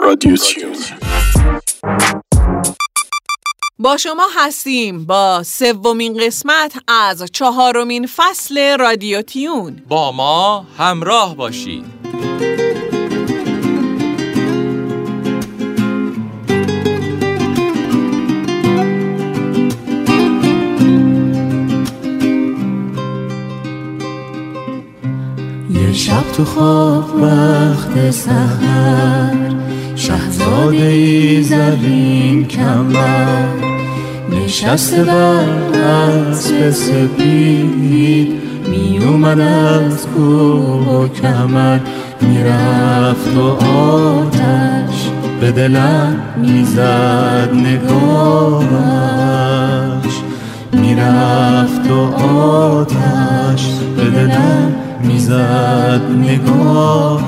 رادیو با شما هستیم با سومین قسمت از چهارمین فصل رادیو تیون. با ما همراه باشید. تو خواب وقت سهر شهزاده ای زرین کمر. نشسته بر اسب سپید می اومد از کوه و کمر. می‌رفت و آتش به دلم می‌زد نگاهش. می‌رفت و آتش به دلم می‌زد نگاهش.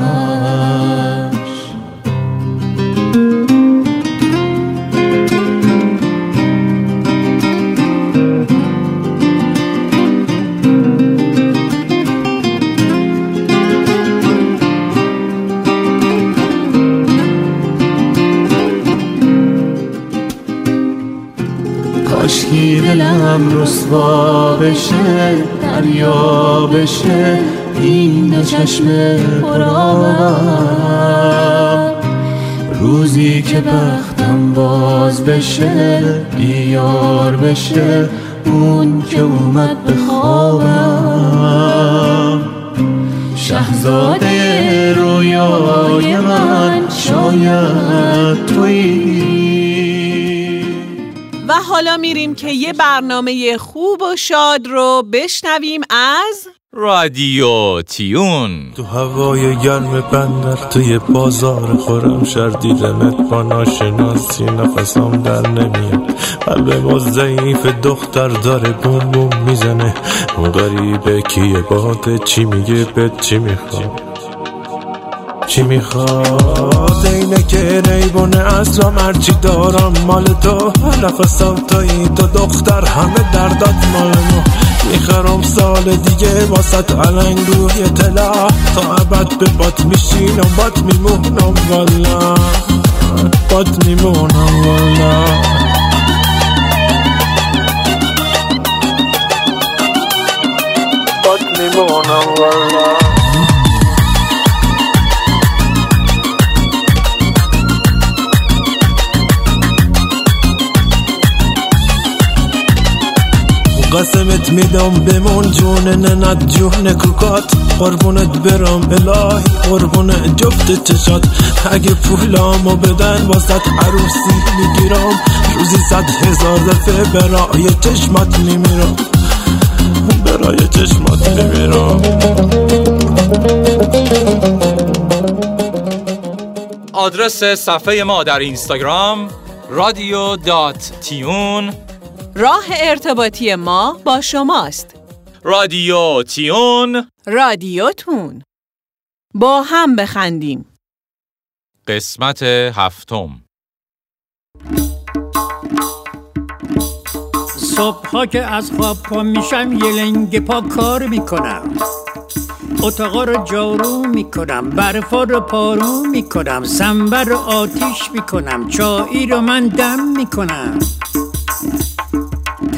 کاشکی دلم رسوا بشه دریا بشه این چشم پرآبم روزی که بختم باز بشه بیار بشه اون که اومد به خوابم. شهزاده رویای من شاید تویی. و حالا میریم که یه برنامه خوب و شاد رو بشنویم از رادیو تیون. تو هوای گرم بندر توی بازار خورم شر دیدنت با ناشناسی نفسم در نمیاد. قلب ما ضعیف دختر داره بوم بوم می‌زنه. اون غریبه کیه؟ باده چی میگه؟ بهت چی می‌خواد چی می‌خواد؟ اینه که ریبونه اصلا هرچی دارم. مال تو نفسم توی تو دختر همه دردات مال ما می‌خرم سال دیگه واسط علنگ روی تلا تا ابد به بات میشینم بات میمونم والا. بات میمونم والا. میمونم والا. قسمت میدم بمون جون ننت جون کوکات. قربونت برم الهی قربون جفت چشات. اگه پولامو بدن واسط عروسی می‌گیرم. روزی صد هزار دفعه برای چشمات میمیرم. برای چشمات میمیرم. آدرس صفحه ما در اینستاگرام رادیو دات تیون راه ارتباطی ما با شماست. رادیو تیون. رادیوتون با هم بخندیم. قسمت هفتم. صبحها که از خواب پا میشم یه لنگ پا کار می‌کنم. اتاقا رو جارو می‌کنم برفا رو پارو می‌کنم سنبر رو آتیش می‌کنم چایی رو من دم می‌کنم.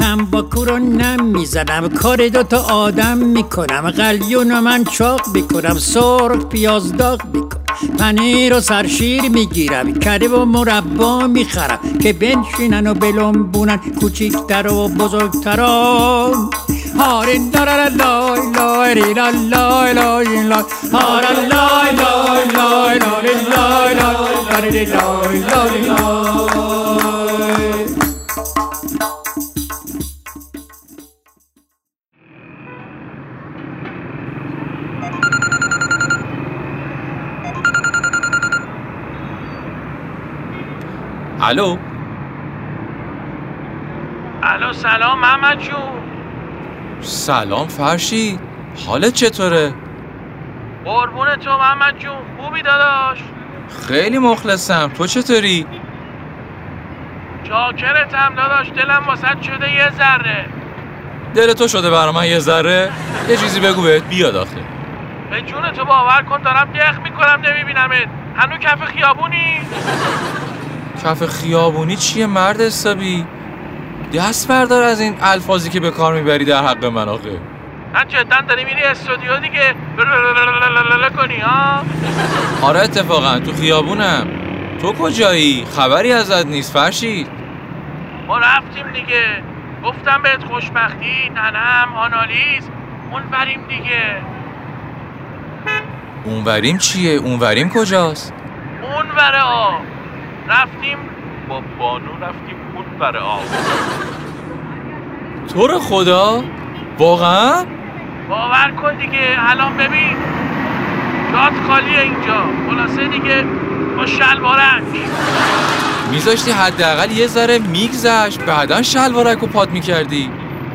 تنباکو رو نم می‌زنم. کار دوتا آدم می‌کنم. قلیون من چاق می‌کنم. سرخ پیاز داغ می‌کنم. پنیر و سرشیر می‌گیرم. کره و مربا می‌خرم. که بنشینن و بلنبونن کوچیکتر و بزرگتران هارین لای لای لای لای لای لای. هارا لای لای لای لای لای لای لای لای لای لای. الو. الو سلام محمد جون. سلام فرشی حالت چطوره؟ قربون تو محمد جون. خوبی داداش؟ خیلی مخلصم. تو چطوری؟ چاکرتم داداش دلم واسط شده یه ذره. دل تو شده برا من یه ذره؟ یه چیزی بگو بهت بیاد آخه. به جون تو باور کن دارم دق می‌کنم نمیبینمت. هنو کف خیابونی؟ کف خیابونی چیه مرد حسابی؟ دست بردار از این الفاظی که به کار می‌بری در حق من آخه. من جدا داری میری استودیو دیگه. کنی ها آره اتفاقا تو خیابونم تو کجایی خبری ازت نیست فرشید ما رفتیم دیگه گفتم بهت خوشبختی ننم آنالیز اونوریم دیگه اونوریم چیه اونوریم کجاست اونوره آ رفتیم با بانو رفتیم اون ور آب. تو رو خدا؟ واقعا؟ باور کن دیگه الان ببین. جات خالیه اینجا. خلاصه دیگه با شلوارک میذاشتی حداقل یه ذره میگذشت. بعدا شلوارک رو پاد می‌کردی.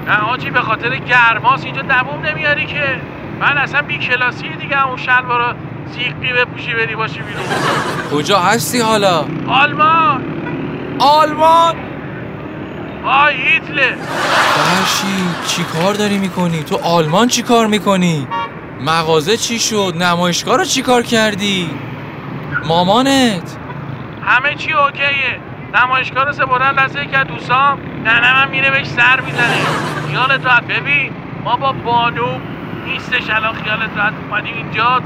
نه آجی به خاطر گرماس اینجا دووم نمیاری که. من اصلا بی کلاسی دیگه اون شلوارا. زیقی بپوشی بری باشی بیرون. کجا هستی حالا؟ آلمان. آلمان؟ آی هیتلر. فرشید چی کار داری می‌کنی؟ تو آلمان چی کار می‌کنی؟ مغازه چی شد؟ نمایشگاه رو چی کار کردی؟ مامانت؟ همه چی اوکیه. نمایشگاه رو سپردن دست یکی از دوستام من میره بهش سر می‌زنه. خیالت راحت. ببین ما با بانو نیستش الان. خیالت راحت. اومدیم اینجا.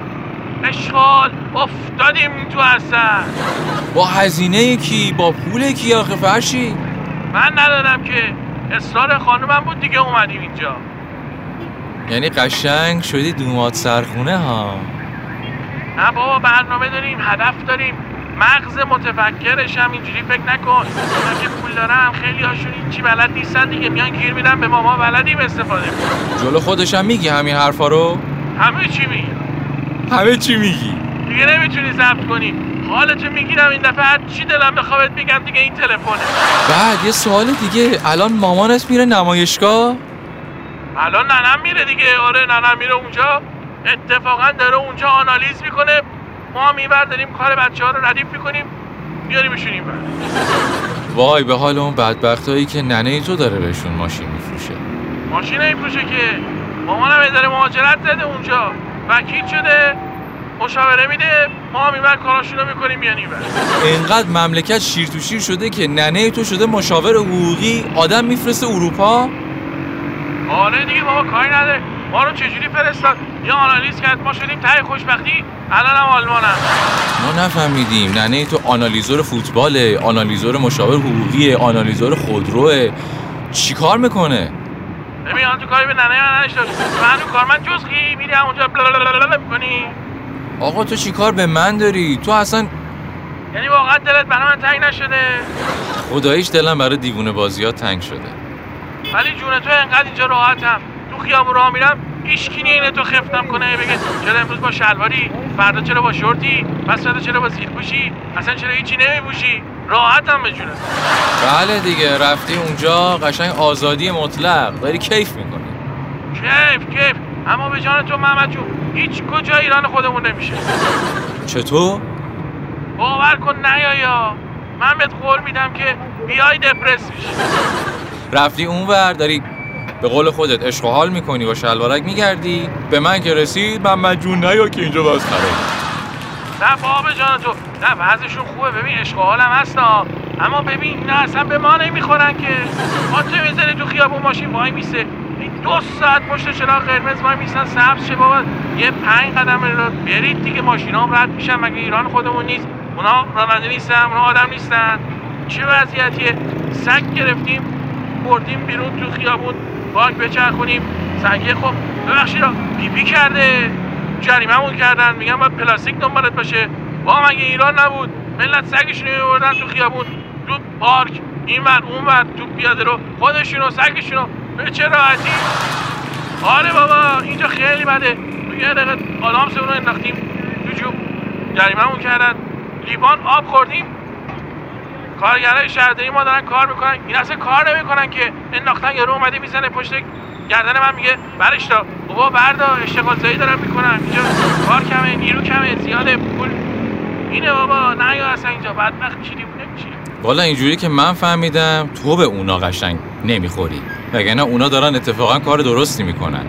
اشغال افتادیم تو اصلا با هزینه کی؟ با پول کی آخه فرشید من ندادم که. اصرار خانومم بود دیگه اومدیم اینجا. یعنی قشنگ شدی دومات سرخونه ها؟ نه بابا برنامه داریم هدف داریم. مغز متفکرش هم اینجوری فکر نکن. اونا که پول دارم خیلی هاشون چی بلد نیستن دیگه. میان گیر میدن به ما ما بلدیم استفاده کنیم. جلو خودشم میگی همین حرفا رو؟ همه چی میگه همه چی میگی؟ دیگه نمی‌تونی ضبط کنی. حالتو می‌گیرم این دفعه هر چی دلم بخوابت میگم دیگه این تلفنه. بعد یه سوال دیگه الان مامانت میره نمایشگاه؟ الان ننم میره دیگه. آره ننم میره اونجا. اتفاقا داره اونجا آنالیز می‌کنه. ما اینور داریم کار بچه ها رو ردیف می‌کنیم. میاریمشون اینور وای به حال اون بدبختایی که ننه تو داره بهشون ماشین میفروشه. ماشین نمیفروشه که. مامانم اداره مهاجرت زده اونجا. وکیل شده مشاوره میده ما هم اینور کاراشون رو می‌کنیم میان اینور اینقدر مملکت شیر تو شیر شده که ننه تو شده مشاور حقوقی آدم میفرسته اروپا. آره دیگه بابا کاری نداره. ما رو چجوری فرستاد؟ یه آنالیز کرد ما شدیم ته خوشبختی الان هم آلمانم. ما نفهمیدیم. ننه تو آنالیزور فوتباله آنالیزور مشاور حقوقیه آنالیزور خودروه. چی کار می‌کنه؟ ببین تو کاری به ننه من نداشته باش. من تو کار من جزخی میری همونجا بلالالالال می‌کنی. آقا تو چی کار به من داری؟ تو اصلا یعنی واقعا دلت برای من تنگ نشده؟ خداییش دلم برای دیوونه بازیات تنگ شده. ولی جون تو انقدر اینجا راحتم. تو خیابون راه میرم هیچ کی اینه تو خفتم کنه بگه چرا امروز با شلواری؟ فردا چرا با شورتی؟ پس فردا چرا با زیرپوشی؟ اصلا چرا هیچی نمیپوشی؟ راحتم به جونت. بله دیگه رفتی اونجا قشنگ آزادی مطلق. داری کیف می‌کنی. کیف کیف. اما به جان تو محمد جون هیچ کجا ایران خودمون نمیشه. چطور؟ باور کن نیایا. من بهت قول میدم که بیای دپرس میشی رفتی اونور داری به قول خودت عشق و حال می‌کنی با شلوارک میگردی. به من که رسید من مجون نیا که اینجا باز خراب نه بابا جان تو نه وضعشون خوبه. ببین عشق حالم هستا اما ببین نه اصلا به ما نمی‌خورن که. ما تو می‌زنی تو خیابون ماشین وای میسه؟ این دو ساعت پشت چراغ قرمز وای میسن سبز شه بابا. یه پنج قدم رو برید دیگه ماشینا هم رد میشن مگه ایران خودمون نیست؟ اونا راننده نیستن اونا آدم نیستن. چه وضعیتیه؟ سگ گرفتیم بردیم بیرون تو خیابون. باک بچرخونیم. سگه خب ببخشید پی پی کرده. جریممون کردن. میگن باید پلاستیک دنبالت باشه. با مگه ایران نبود ملت سگشونو میبردن تو خیابون تو پارک. این ور اون ور تو پیاده رو. خودشونو سگشونو. به چه راحتی؟ آره بابا اینجا خیلی بده. یه دقیقه آدامسمون رو انداختیم. تو جوب. جریممون کردن. لیوان آب خوردیم. کارگرای شهرداری ما دارن کار می‌کنن. این اصلا کار نمی‌کنن که انداختن یارو اومده می‌زنه پشت گردن من میگه برش تا. بابا بردا اشتغال زایی دارن می‌کنن اینجا کار کمه نیرو کمه زیاده پول. اینه بابا نه یا اصلا اینجا بدبخت میشی دیوونه میشی والا اینجوری که من فهمیدم تو به اونا قشنگ نمی‌خوری. وگرنه اونا دارن اتفاقا کار درستی می‌کنن.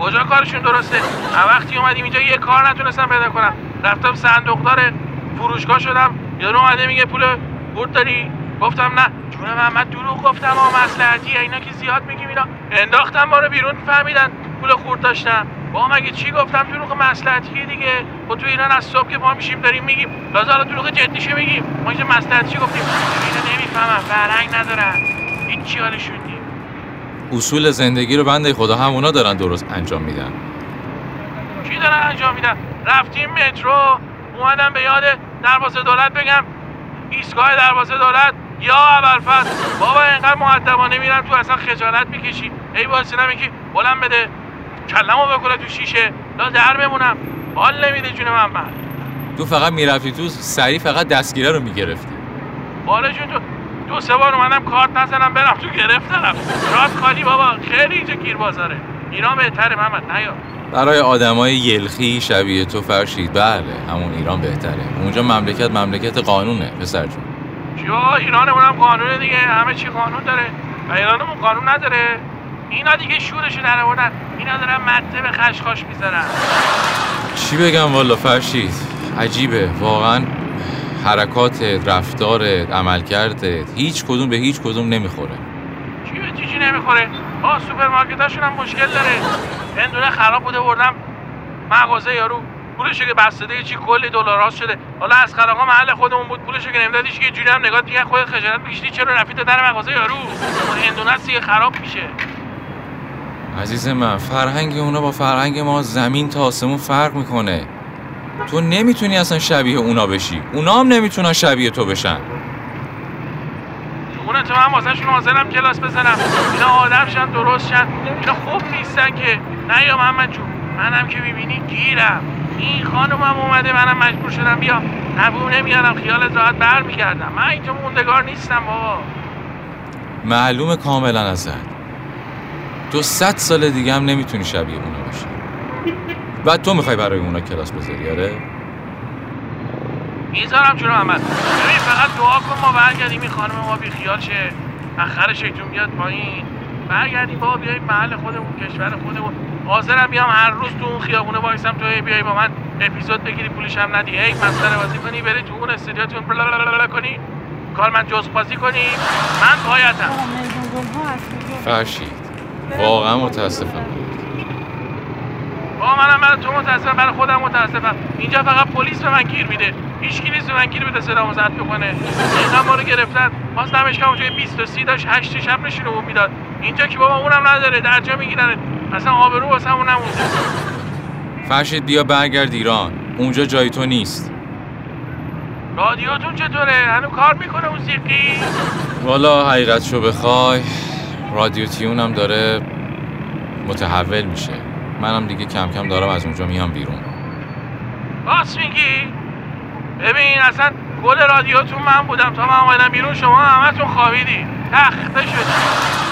کجا کارشون درسته؟ وقتی اومدیم اینجا یه کار نتونستم پیدا کنم. رفتم صندوقدار فروشگاه شدم. یارو اومده میگه پول قورت داری؟ گفتم نه. جون محمد دروغ گفتم آ مصلحتیه اینا که زیاد میگیم اینا. انداختم ما رو بیرون فهمیدن پول خورد داشتم. با مگه چی گفتم؟ دروغ مصلحتیه دیگه. خب تو ایران از صبح که ما میشیم داریم میگیم. لازم حالا دروغ جدیشو میگیم. ما اینجا مصلحتی گفتیم. اینا نمی‌فهمن فرهنگ ندارن. هیچ حالشون نیم اصول زندگی رو بنده خدا همونا دارن درست انجام میدن. چی دارن انجام میدن؟ رفتیم مترو اومدم به یاد دروازه دولت بگم. ایستگاه دروازه دولت. یا ابرفضل بابا اینقدر معدبانه میرم تو اصلا خجالت می‌کشی. ای واسه که بلند بده. کلمو بکنه تو شیشه. لا در بمونم. حال نمیده جون من تو فقط می‌رفتی تو سریع فقط دستگیره رو می‌گرفتی. بالا جون تو دو سه بار اومدم کارت نزنم برم تو گرفتم راست خالی بابا خیلی اینجا گیر بازاره. ایران بهتره محمد نیا برای آدمای یلخی شبیه تو فرشید. بله همون ایران بهتره. اونجا مملکت مملکت قانونه پسر جون. چیوا ایرانمون هم قانونه دیگه. همه چی قانون داره. و ایرانمون قانون نداره. اینا دیگه شورشو در آوردن. اینا دارن مته به خشخاش می‌ذارن. چی بگم والا فرشید عجیبه. واقعا حرکاتت رفتارت عملکردت هیچ کدوم به هیچ کدوم نمی‌خوره. چی به چی نمی‌خوره؟ آ سوپرمارکتاشون هم مشکل داره. هندونه خراب بوده بردم. مغازه یارو. پولشو که بستده چی کلی دلاراست شده. حالا از خلاقا محل خودمون بود. پولشو که نمیدادیش که جوری هم نگاه دیگه خودت خجالت میکشیدی چرا رفیت در مغازه یارو؟ هندونه دیگه خراب میشه. عزیز من فرهنگ اونا با فرهنگ ما زمین تا آسمون فرق می‌کنه. تو نمی‌تونی اصلا شبیه اونا بشی. اونا هم نمی‌تونن شبیه تو بشن. اون تو من واسه حاضرم کلاس بزنم. اینا آدم شن درست شن. اینا خوب نیستن که. نه یا محمد جون منم که می‌بینی گیرم. این خانم هم اومده منم مجبور شدم بیام نبونه میارم خیالت راحت برمیگردم. من اینجا موندگار نیستم بابا. معلوم کاملا ازت. تو صد سال دیگه هم نمی‌تونی شبیه اونا باشی. بعد تو می‌خوای برای اونا کلاس بذاری آره؟ می‌ذارم جون محمد ببین فقط دعا کن ما برگردیم این خانم ما بی خیال شه. اخر شیطون بیاد پایین. برگردیم بابا بیاییم محل خودمون کشور خودمون. حاضرم بیام هر روز تو اون خیابونه وایسم تو بیای با من اپیزود بگیری پولش هم ندی. هی مسخره بازی کنی بری تو اون استودیوتون کنی. کار من جز بازی کنی. من پایتم. فرشید. واقعا متاسفم. با منم برای تو متاسفم برای خودم متاسفم. اینجا فقط پلیس به من گیر میده. هیچ کی نیست به من گیر بده صدامو زد بکنه. اینقدر ما رو گرفتن. باز نمشکم اونجا 20 تا 30 داشت 8 شب نشونه می‌داد. اینجا که بابا اونم نداره در جا می‌گیرن اصلا آبرو واسه اون نمونده. فرشید بیا برگرد ایران. اونجا جای تو نیست. رادیوتون چطوره؟ هنو کار می‌کنه موسیقی؟ والا حقیقت شو بخوای. رادیو تیونم داره متحول میشه. منم دیگه کم کم دارم از اونجا میام بیرون. راست میگی؟ ببین اصلا گل رادیوتون من بودم تا من آمدم بیرون شما همتون خوابیدی. تخته شد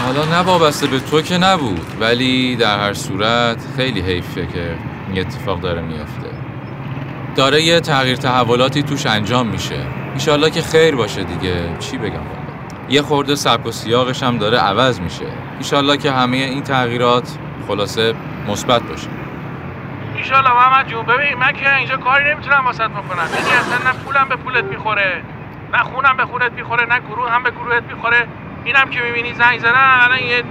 حالا نوابسته به تو که نبود ولی در هر صورت خیلی حیفه که این اتفاق داره میافته. داره یه تغییر تحولاتی توش انجام میشه. ایشالله که خیر باشه دیگه. چی بگم؟ یه خورده سبک و سیاقش هم داره عوض میشه. ایشالله که همه این تغییرات خلاصه مثبت باشه. ایشالله محمد جون ببین من که اینجا کاری نمی‌تونم واسط بکنم. یعنی اصلا نه پولم به پولت می‌خوره نه خونم به خونت می‌خوره نه گروه هم به گروهت می‌خوره. اینم که می‌بینی زنگ زدن الان یه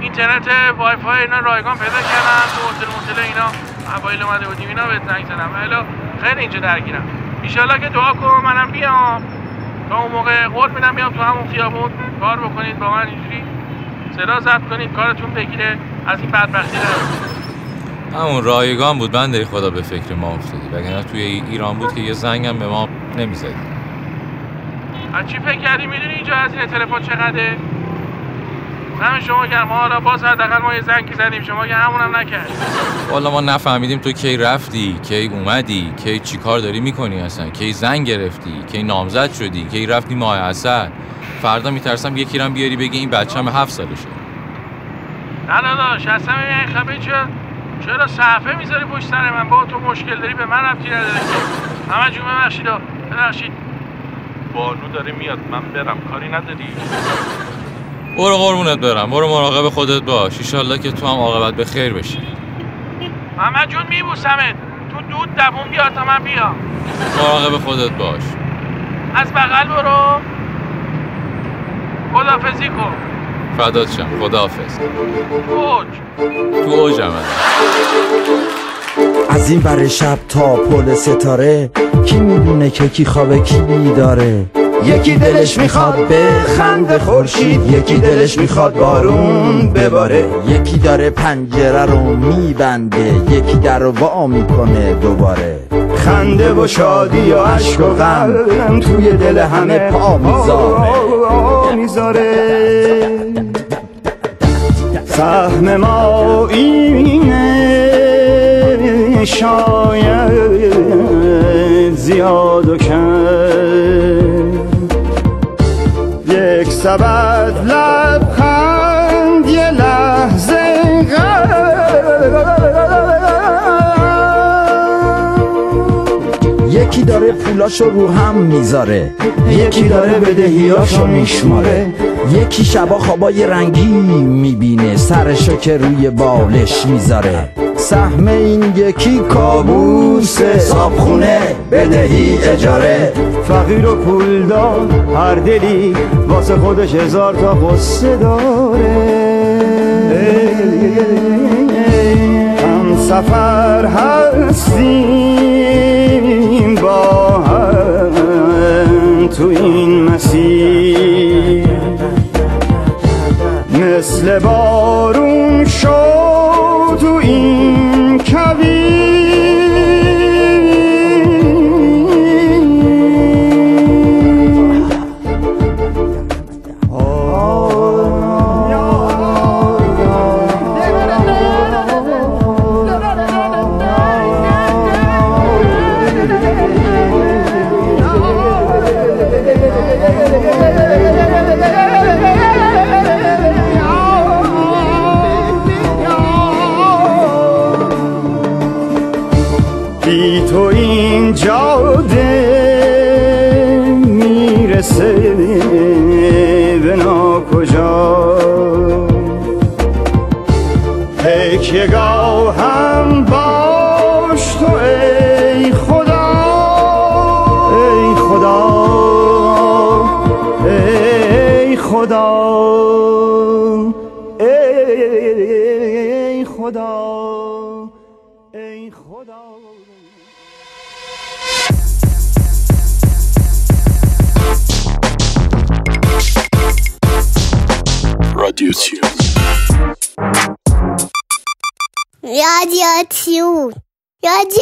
اینترنت وای فای اینا رایگان پیدا کردم تو هتل متل اینا اوایل اومده بودیم اینا به زنگ زدم. خیلی اینجا درگیرم. ایشالله که دعا کن منم بیام. تا اون موقع قول میدم بیام تو همون خیابون. کار بکنید با من اینجوری. صدا ضبط کنید کارتون بگیره. از این بدبختی همون رایگان بود بنده خدا به فکر ما افتادی. وگرنه توی ایران بود که یه زنگم به ما نمی‌زدی. از چی فکر کردی؟ می‌دونی اینجا از این تلفن چقدره؟ همه شما که ما حالا باز حداقل ما یه زنگی زدیم شما که همونم نکرد والا ما نفهمیدیم تو کی رفتی کی اومدی کی چی کار داری می‌کنی اصلا کی زنگ گرفتی کی نامزد شدی کی رفتی ماه اصل. فردا میترسم یکی رم بیاری بگی این بچه‌م هفت سالشه. نه داداش اصلا این خبه چه چرا صفحه می‌ذاری پشت سر من؟ با تو مشکل داری به من رفتی نداره. همه جون ببخشید ببخشید. بانو داره میاد من برم کاری نداری. برو قربونت برم. برو مراقب خودت باش. ایشالله که تو هم عاقبت به خیر بشی. محمد جون میبوسمت. تو دود دوون بیار تا من بیام. مراقب خودت باش. از بغل برو. خدافزی کن. فدات شم. خداحافظ. اوج. تو اوجم از این بر شب تا پل ستاره کی می‌دونه که کی خوابه کی بیداره؟ یکی دلش می‌خواد به خند خورشید یکی دلش می‌خواد بارون بباره. یکی داره پنجره رو میبنده یکی در رو وا می‌کنه دوباره. خنده و شادی و عشق و غم توی دل همه پا می‌ذاره. سهم ما اینه شاید زیاد و کم. سبد لبخند یه لحظه یکی داره پولاشو رو هم می‌ذاره. یکی داره بدهیاشو میشماره. یکی شبا خوابای رنگی می‌بینه. سرشو که روی بالش می‌ذاره. سهم این یکی کابوسه. صابخونه بدهی اجاره. فقیر و پولدار هر دلی واسه خودش هزار تا قصه داره. هم سفر هستیم با هم تو این مسیر. مثل بارون شد این کویر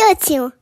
色情。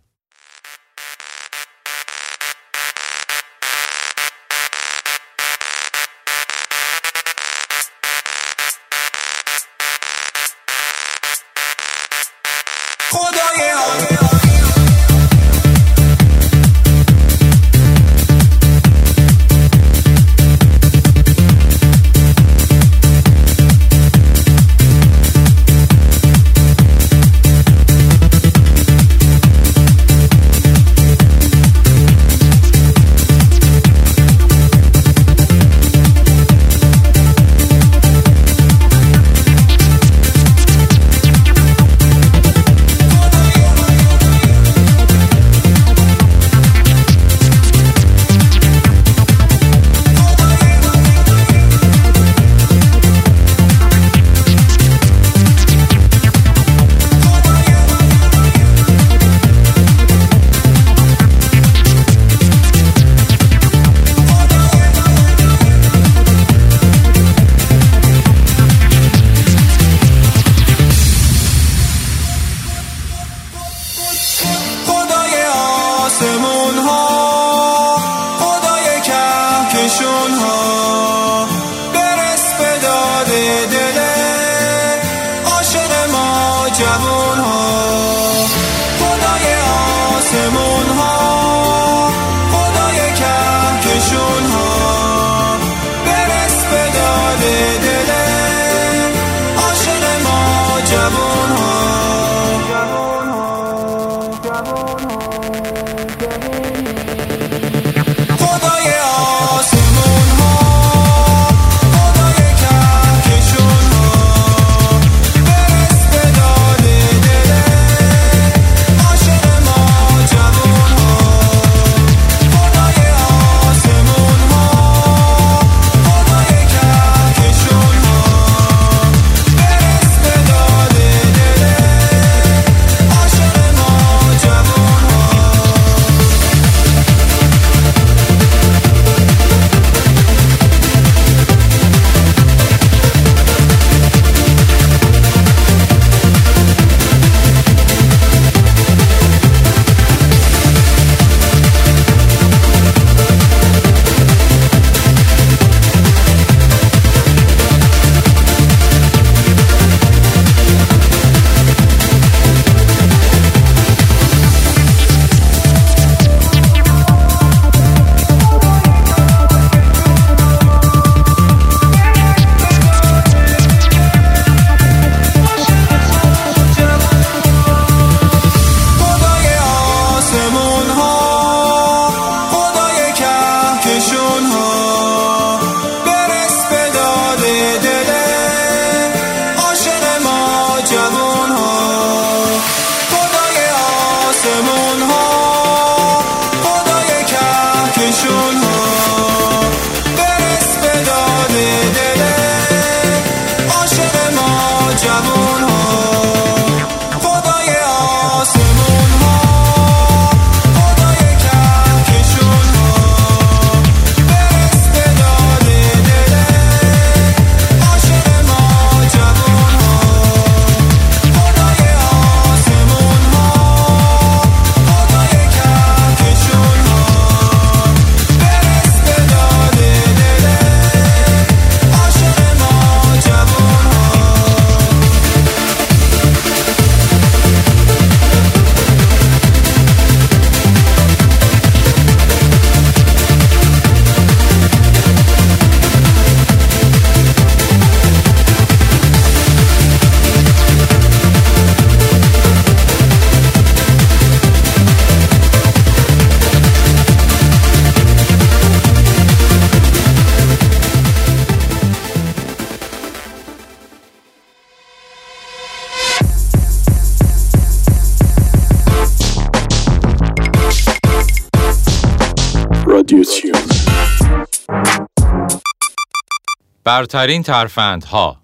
برترین ترفندها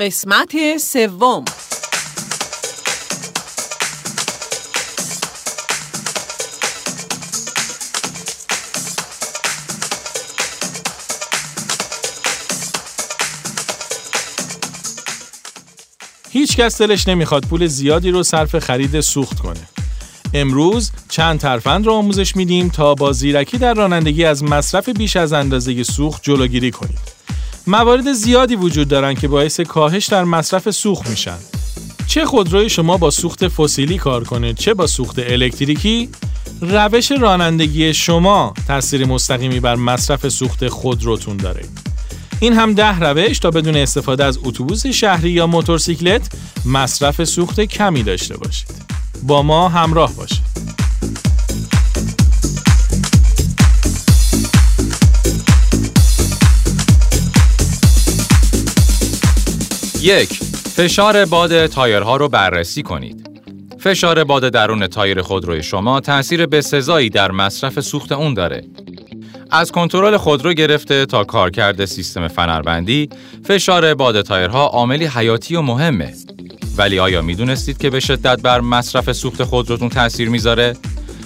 قسمت سوم هیچ کس دلش نمی‌خواد پول زیادی رو صرف خرید سوخت کنه. امروز چند ترفند رو آموزش میدیم تا با زیرکی در رانندگی از مصرف بیش از اندازه سوخت جلوگیری کنید. موارد زیادی وجود دارن که باعث کاهش در مصرف سوخت میشن. چه خودروی شما با سوخت فسیلی کار کنه چه با سوخت الکتریکی روش رانندگی شما تاثیر مستقیمی بر مصرف سوخت خودروتون داره. این هم ده روش تا بدون استفاده از اتوبوس شهری یا موتورسیکلت مصرف سوخت کمی داشته باشید. با ما همراه باشید. یک فشار باد تایرها رو بررسی کنید. فشار باد درون تایر خودروی شما تأثیر بسزایی در مصرف سوخت اون داره. از کنترل خودرو گرفته تا کارکرد سیستم فنربندی، فشار باد تایرها عاملی حیاتی و مهمه. ولی آیا می‌دونستید که به شدت بر مصرف سوخت خودروتون تأثیر می‌ذاره؟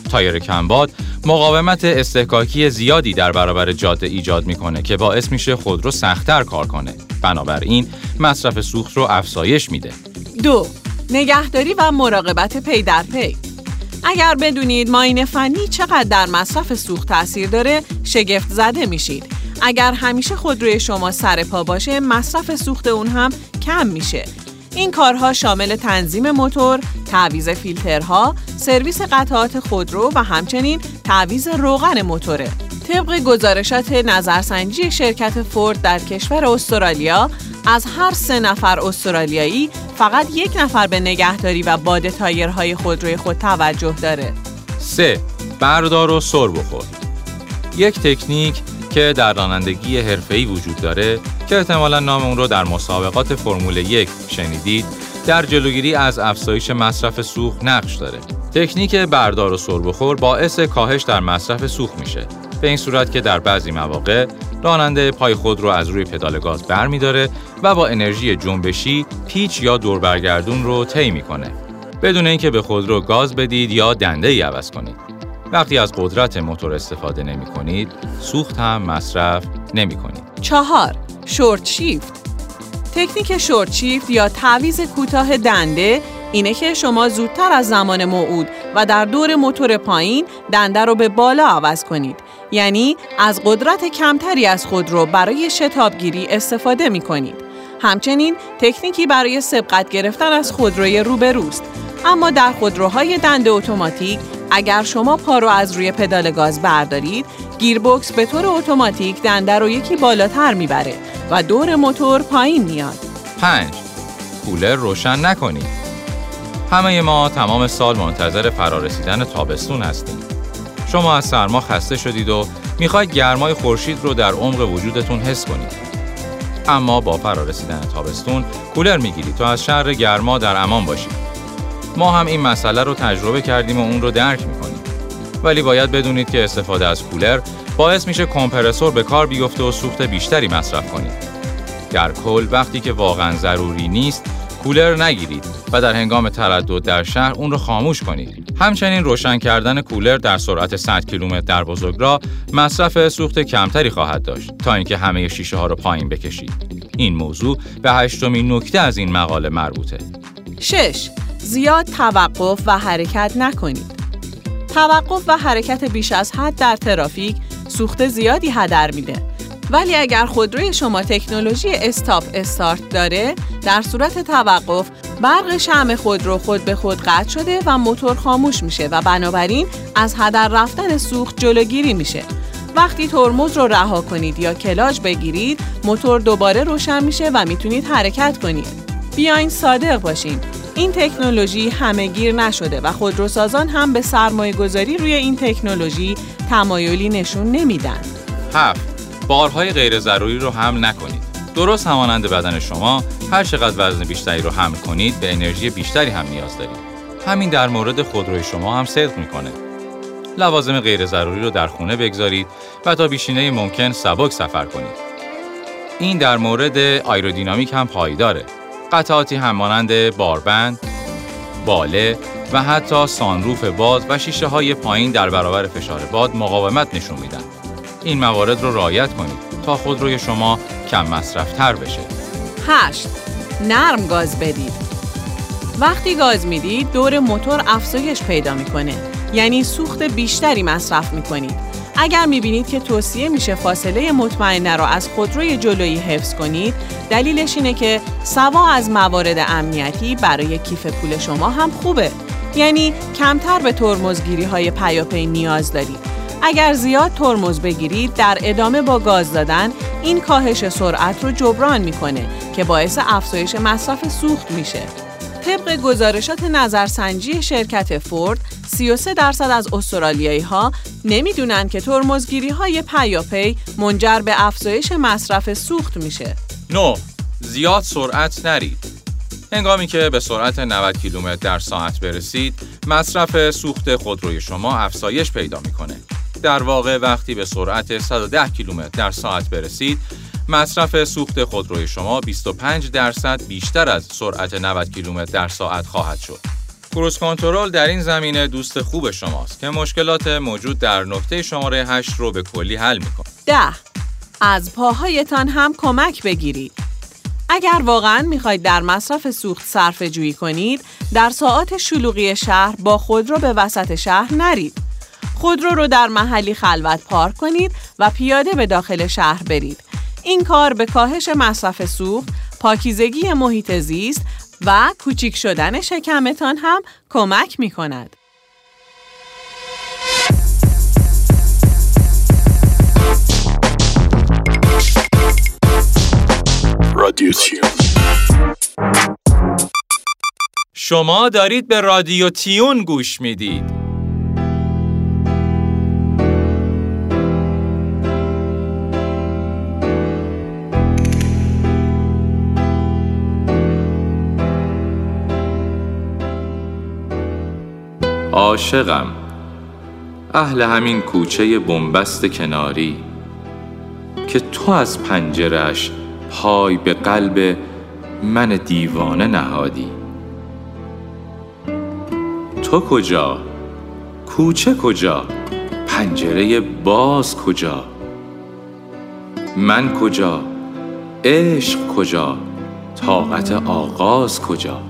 تایر کمباد مقاومت اصطکاکی زیادی در برابر جاده ایجاد می‌کنه که باعث میشه خودرو سخت‌تر کار کنه. بنابراین مصرف سوخت رو افزایش میده. دو نگهداری و مراقبت پی در پی اگر بدونید معاینه فنی چقدر در مصرف سوخت تاثیر داره شگفت زده میشید اگر همیشه خودروی شما سر پا باشه مصرف سوخت اون هم کم میشه این کارها شامل تنظیم موتور، تعویض فیلترها، سرویس قطعات خودرو و همچنین تعویض روغن موتوره. طبق گزارشات نظرسنجی شرکت فورد در کشور استرالیا از هر سه نفر استرالیایی فقط یک نفر به نگهداری و باد تایرهای خودروی خود توجه داره. 3. بردار و سر بخور یک تکنیک که در رانندگی حرفه‌ای وجود داره که احتمالا نام اون رو در مسابقات فرمول یک شنیدید در جلوگیری از افزایش مصرف سوخت نقش داره. تکنیک بردار و سر بخور باعث کاهش در مصرف سوخت میشه. به این صورت که در بعضی مواقع راننده پای خود رو از روی پدال گاز برمیداره و با انرژی جنبشی پیچ یا دوربرگردون رو طی می‌کنه. بدون اینکه به خودرو گاز بدید یا دنده ای عوض کنید. وقتی از قدرت موتور استفاده نمی کنید، سوخت هم مصرف نمی کنید. چهار شورت شیفت تکنیک شورت شیفت یا تعویض کوتاه دنده اینه که شما زودتر از زمان موعود و در دور موتور پایین دنده رو به بالا عوض کنید یعنی از قدرت کمتری از خود رو برای شتابگیری استفاده می کنید. همچنین تکنیکی برای سبقت گرفتن از خودروی روبروست اما در خودروهای دنده اتوماتیک اگر شما پا رو از روی پدال گاز بردارید گیربکس به طور اتوماتیک دنده رو یکی بالاتر می‌بره و دور موتور پایین میاد 5. کولر روشن نکنید. همه ما تمام سال منتظر فرارسیدن تابستون هستیم. شما از سرما خسته شدید و می‌خواید گرمای خورشید رو در عمق وجودتون حس کنید. اما با فرارسیدن تابستون کولر می‌گیرید تا از شر گرما در امان باشید. ما هم این مسئله رو تجربه کردیم و اون رو درک می‌کنیم. ولی باید بدونید که استفاده از کولر باعث میشه کمپرسور به کار بیفته و سوخت بیشتری مصرف کنید. در کل وقتی که واقعا ضروری نیست کولر نگیرید و در هنگام تردد در شهر اون رو خاموش کنید. همچنین روشن کردن کولر در سرعت 100 کیلومتر در بزرگراه مصرف سوخت کمتری خواهد داشت تا اینکه همه شیشه ها رو پایین بکشید. این موضوع به هشتمین نکته از این مقاله مربوطه. 6. زیاد توقف و حرکت نکنید. توقف و حرکت بیش از حد در ترافیک سوخت زیادی هدر میده. ولی اگر خودروی شما تکنولوژی استاپ استارت داره، در صورت توقف برق شم خودرو خود به خود قطع شده و موتور خاموش میشه و بنابراین از هدر رفتن سوخت جلوگیری میشه. وقتی ترمز رو رها کنید یا کلاج بگیرید، موتور دوباره روشن میشه و می‌تونید حرکت کنید. بیاین صادق باشین. این تکنولوژی همه گیر نشده و خودروسازان هم به سرمایه گذاری روی این تکنولوژی تمایلی نشون نمیدن. 7. بارهای غیر ضروری رو حمل نکنید. درست همانند بدن شما، هر چقدر وزن بیشتری رو حمل کنید، به انرژی بیشتری هم نیاز دارید. همین در مورد خودروی شما هم صدق می‌کنه. لوازم غیر ضروری رو در خونه بگذارید و تا بیشینه ممکن سبک سفر کنید. این در مورد آیرودینامیک هم پایداره. قطعاتی همانند باربند، باله و حتی سانروف باز و شیشه های پایین در برابر فشار باد مقاومت نشون میدن. این موارد رو رعایت کنید تا خودروی شما کم مصرف تر بشه. 8. نرم گاز بدید. وقتی گاز می‌دید دور موتور افزایش پیدا می‌کنه یعنی سوخت بیشتری مصرف می‌کنید. اگر می‌بینید که توصیه میشه فاصله مطمئنه رو از خودروی جلویی حفظ کنید دلیلش اینه که سوا از موارد امنیتی برای کیف پول شما هم خوبه. یعنی کمتر به ترمزگیری های پیاپی نیاز دارید. اگر زیاد ترمز بگیرید در ادامه با گاز دادن این کاهش سرعت رو جبران می‌کنه که باعث افزایش مصرف سوخت میشه. طبق گزارشات نظرسنجی شرکت فورد 33 درصد از استرالیایی ها نمی‌دونن که ترمزگیری های پیاپی منجر به افزایش مصرف سوخت میشه. 9. زیاد سرعت نرید. هنگامی که به سرعت 90 کیلومتر در ساعت برسید، مصرف سوخت خودروی شما افزایش پیدا می‌کنه. در واقع وقتی به سرعت 110 کیلومتر در ساعت برسید، مصرف سوخت خودروی شما 25 درصد بیشتر از سرعت 90 کیلومتر در ساعت خواهد شد. کروز کنترل در این زمینه دوست خوب شماست که مشکلات موجود در نقطه شماره 8 رو به کلی حل می‌کنه. ده از پاهایتان هم کمک بگیرید. اگر واقعا می‌خواید در مصرف سوخت صرف جویی کنید، در ساعات شلوغی شهر با خودرو به وسط شهر نرید. خودرو رو در محلی خلوت پارک کنید و پیاده به داخل شهر برید. این کار به کاهش مصرف سوخت، پاکیزگی محیط زیست و کوچیک شدن شکمتان هم کمک می کند. شما دارید به رادیو تیون گوش می‌دید. عاشقم اهل همین کوچه بنبست کناری که تو از پنجرش پای به قلب من دیوانه نهادی تو کجا؟ کوچه کجا؟ پنجره باز کجا؟ من کجا؟ عشق کجا؟ طاقت آغاز کجا؟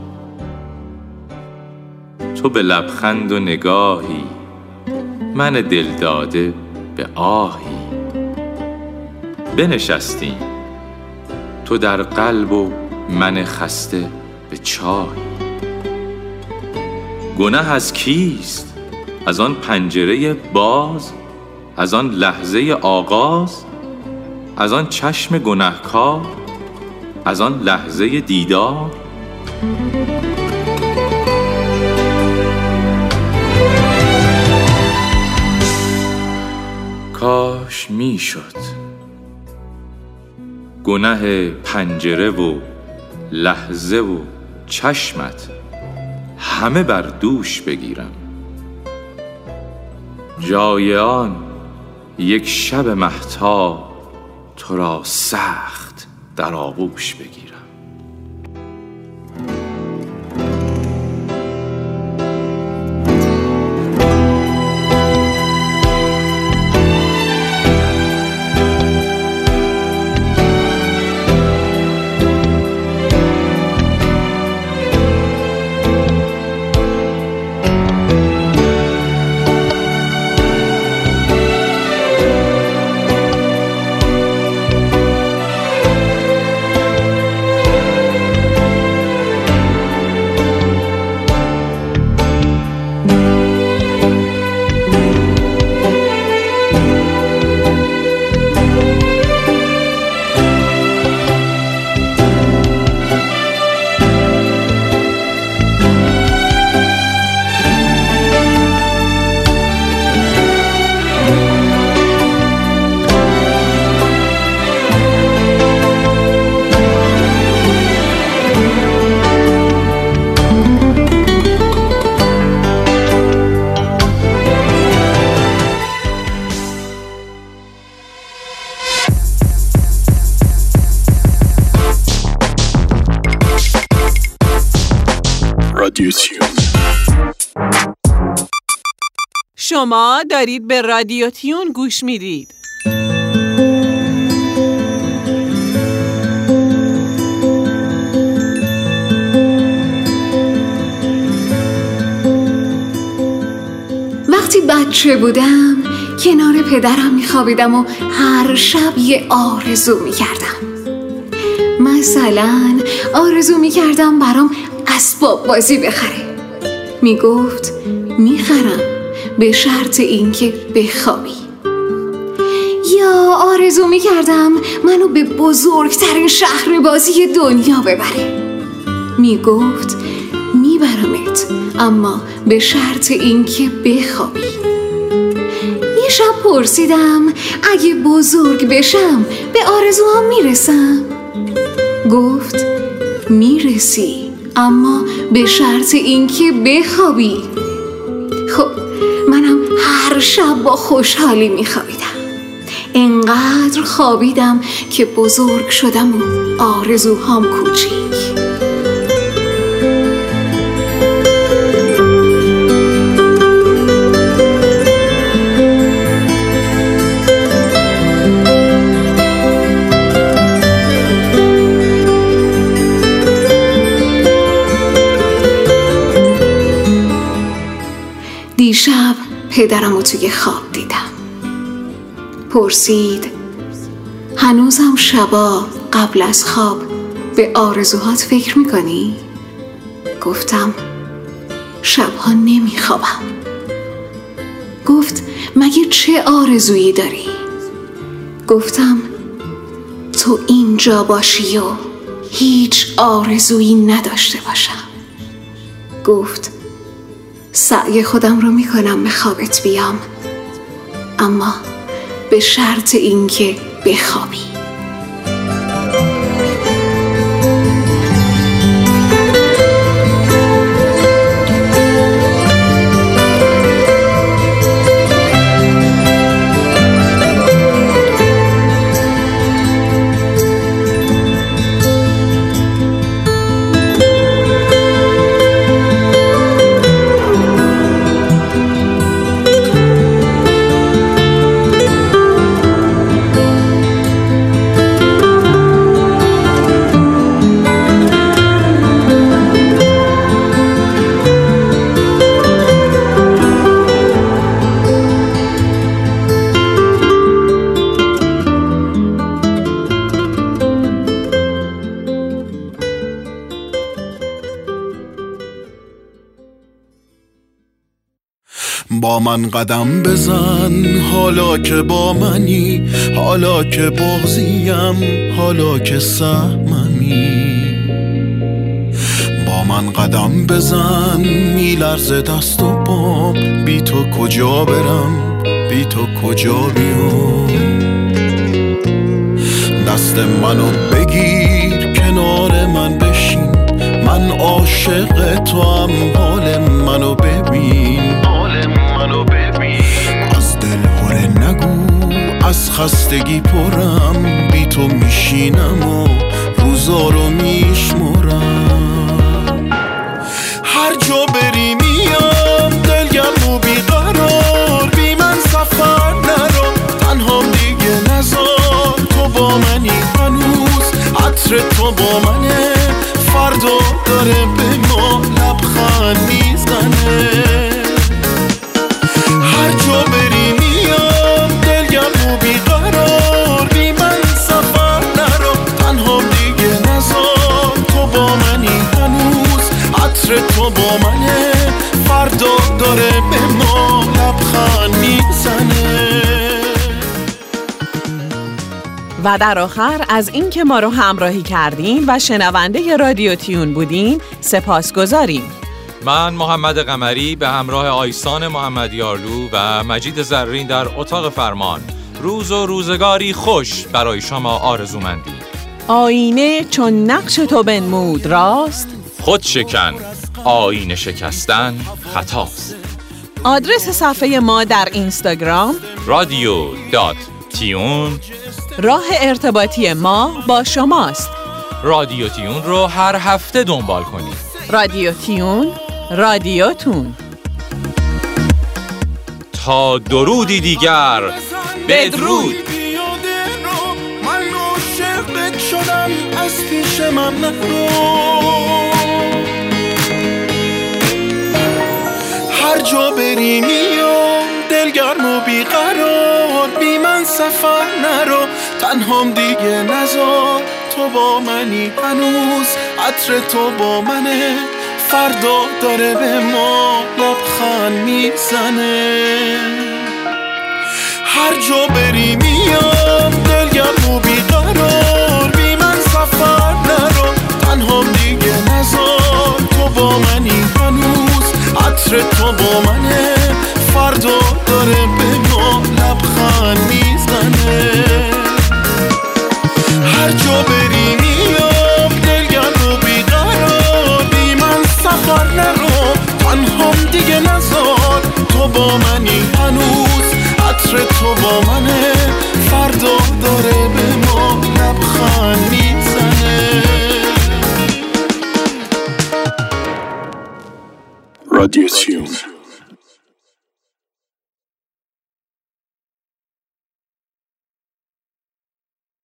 تو به لبخند و نگاهی من دل داده به آهی. بنشستیم تو در قلب و من خسته به چاهی. گناه از کیست؟ از آن پنجره باز؟ از آن لحظه آغاز؟ از آن چشم گنهکار از آن لحظه دیدار؟ کاش می‌شد. گناه پنجره و لحظه و چشمت همه بر دوش بگیرم. جای آن یک شب محتا تو را سخت در آغوش بگیرم. شما دارید به رادیو تیون گوش می‌دید. وقتی بچه بودم کنار پدرم میخوابیدم و هر شب یه آرزو می‌کردم. مثلا آرزو می‌کردم برام اسباب بازی بخره. می‌گفت می‌خرم. به شرط اینکه بخوابی. یا آرزو می‌کردم منو به بزرگترین شهر بازی دنیا ببره. می‌گفت میبرمت اما به شرط اینکه بخوابی. یه شب پرسیدم اگه بزرگ بشم به آرزوهام می‌رسم؟ گفت می‌رسی اما به شرط اینکه بخوابی. هر شب با خوشحالی میخوابیدم. انقدر خوابیدم که بزرگ شدم و آرزوهام کوچیک. دیشب پدرم رو توی خواب دیدم پرسید هنوزم شبا قبل از خواب به آرزوهات فکر می‌کنی؟ گفتم شبها نمیخوابم گفت مگه چه آرزویی داری؟ گفتم تو اینجا باشی و هیچ آرزویی نداشته باشم گفت سعی خودم رو می‌کنم به خوابت بیام. اما به شرط اینکه بخوابی. با من قدم بزن. حالا که با منی حالا که بغزیم حالا که سهممی. با من قدم بزن. میلرزه دست و پام. بی تو کجا برم؟ بی تو کجا بیام؟ دست منو بگیر کنار من بشین. من عاشق تو هم حال منو ببین از خستگی پرم بی تو میشینم و روزا رو میشمرم. هر جا بری میام دلگم و بیقرار بی من سفر نرو تنهام دیگه نزار. تو با منی هنوز عطر تو با منه. فردا داره به ما لبخند می‌زنه. تو با منه. فردا داره به ما لبخند می‌زنه. و در آخر از اینکه ما رو همراهی کردین و شنونده رادیو تیون بودین سپاس گذاریم. من محمد قمری به همراه آیسان محمد یارلو و مجید زرین در اتاق فرمان. روز و روزگاری خوش برای شما آرزومندی آینه چون نقش تو بنمود راست؟ خود شکن. آینه شکستن خطاست. آدرس صفحه ما در اینستاگرام. رادیو دات تیون. راه ارتباطی ما با شماست. رادیو تیون رو هر هفته دنبال کنید. رادیو تیون رادیوتون تا درودی دیگر بدرود. من شدم از پیش من هر جا بری میام. دلگرم و بیقرار. بی من سفر نرو تنهام دیگه نزار تو با منی هنوز عطر تو با منه. فردا داره به ما لبخند می‌زنه. هر جا بری میام. دلگرم و بیقرار. بی من سفر نرو تنهام دیگه نزار تو با منی عطر تو با منه. فردا داره به ما لبخند می‌زنه. هر جا بری میام دلگرم و بیقرار بی من سفر نرو تنهام دیگه نزار. تو با منی هنوز عطر تو با منه. فردا داره به ما لبخند رادیو سیون